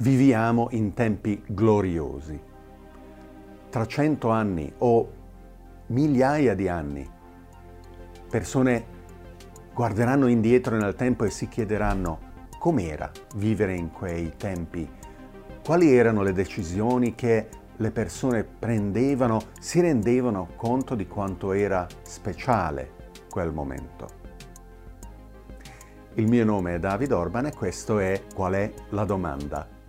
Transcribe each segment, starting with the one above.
Viviamo in tempi gloriosi. Tra cento anni o migliaia di anni, persone guarderanno indietro nel tempo e si chiederanno com'era vivere in quei tempi, quali erano le decisioni che le persone prendevano, si rendevano conto di quanto era speciale quel momento. Il mio nome è David Orban e questo è Qual è la domanda?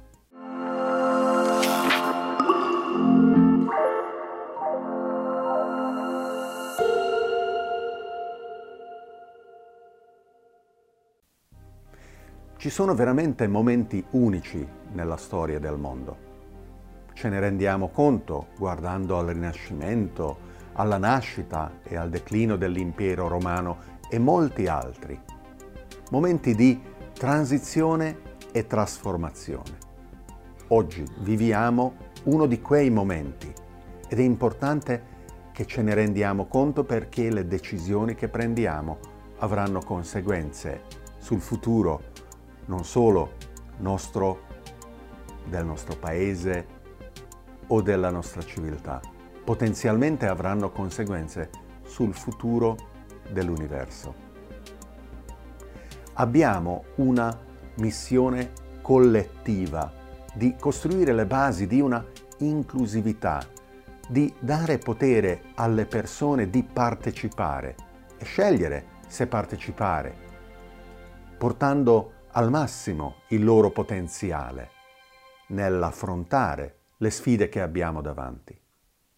Ci sono veramente momenti unici nella storia del mondo. Ce ne rendiamo conto guardando al Rinascimento, alla nascita e al declino dell'impero romano e molti altri. Momenti di transizione e trasformazione. Oggi viviamo uno di quei momenti ed è importante che ce ne rendiamo conto perché le decisioni che prendiamo avranno conseguenze sul futuro non solo nostro, del nostro paese o della nostra civiltà, potenzialmente avranno conseguenze sul futuro dell'universo. Abbiamo una missione collettiva di costruire le basi di una inclusività, di dare potere alle persone di partecipare e scegliere se partecipare, portando al massimo il loro potenziale nell'affrontare le sfide che abbiamo davanti.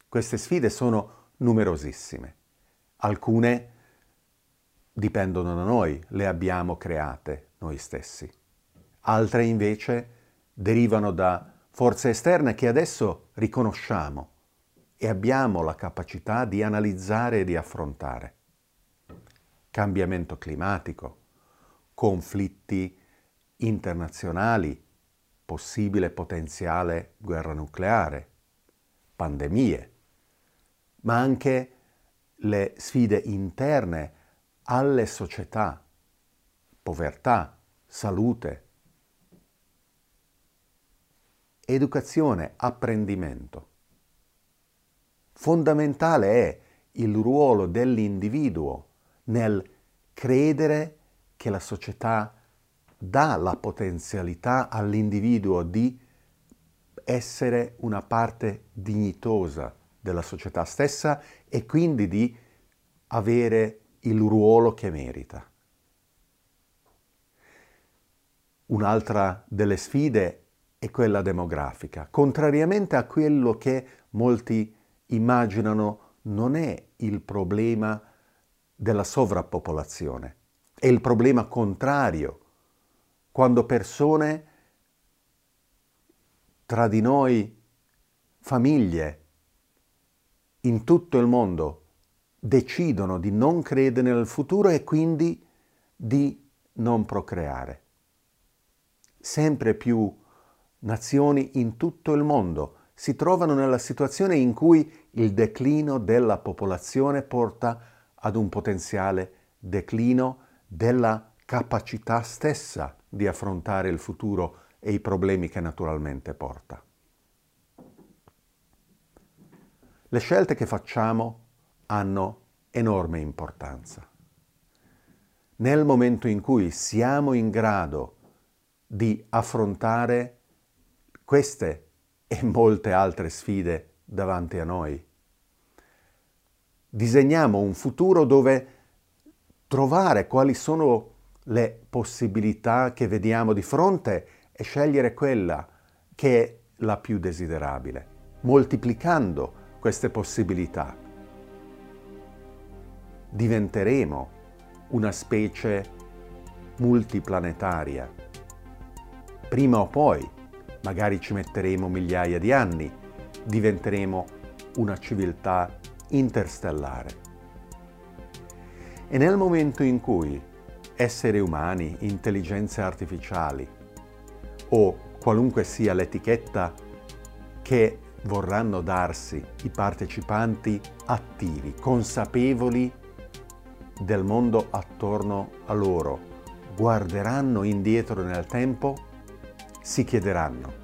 Queste sfide sono numerosissime. Alcune dipendono da noi, le abbiamo create noi stessi. Altre invece derivano da forze esterne che adesso riconosciamo e abbiamo la capacità di analizzare e di affrontare. Cambiamento climatico, conflitti internazionali, possibile potenziale guerra nucleare, pandemie, ma anche le sfide interne alle società, povertà, salute, educazione, apprendimento. Fondamentale è il ruolo dell'individuo nel credere che la società dà la potenzialità all'individuo di essere una parte dignitosa della società stessa e quindi di avere il ruolo che merita. Un'altra delle sfide è quella demografica. Contrariamente a quello che molti immaginano, non è il problema della sovrappopolazione, è il problema contrario quando persone tra di noi, famiglie, in tutto il mondo, decidono di non credere nel futuro e quindi di non procreare. Sempre più nazioni in tutto il mondo si trovano nella situazione in cui il declino della popolazione porta ad un potenziale declino della capacità stessa di affrontare il futuro e i problemi che naturalmente porta. Le scelte che facciamo hanno enorme importanza. Nel momento in cui siamo in grado di affrontare queste e molte altre sfide davanti a noi, disegniamo un futuro dove trovare quali sono le possibilità che vediamo di fronte e scegliere quella che è la più desiderabile, moltiplicando queste possibilità. Diventeremo una specie multiplanetaria. Prima o poi, magari ci metteremo migliaia di anni, diventeremo una civiltà interstellare. E nel momento in cui esseri umani, intelligenze artificiali o qualunque sia l'etichetta che vorranno darsi i partecipanti attivi, consapevoli del mondo attorno a loro, guarderanno indietro nel tempo, si chiederanno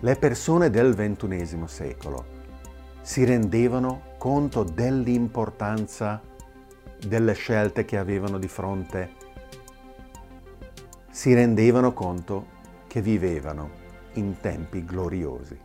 le persone del XXI secolo si rendevano conto dell'importanza delle scelte che avevano di fronte, si rendevano conto che vivevano in tempi gloriosi.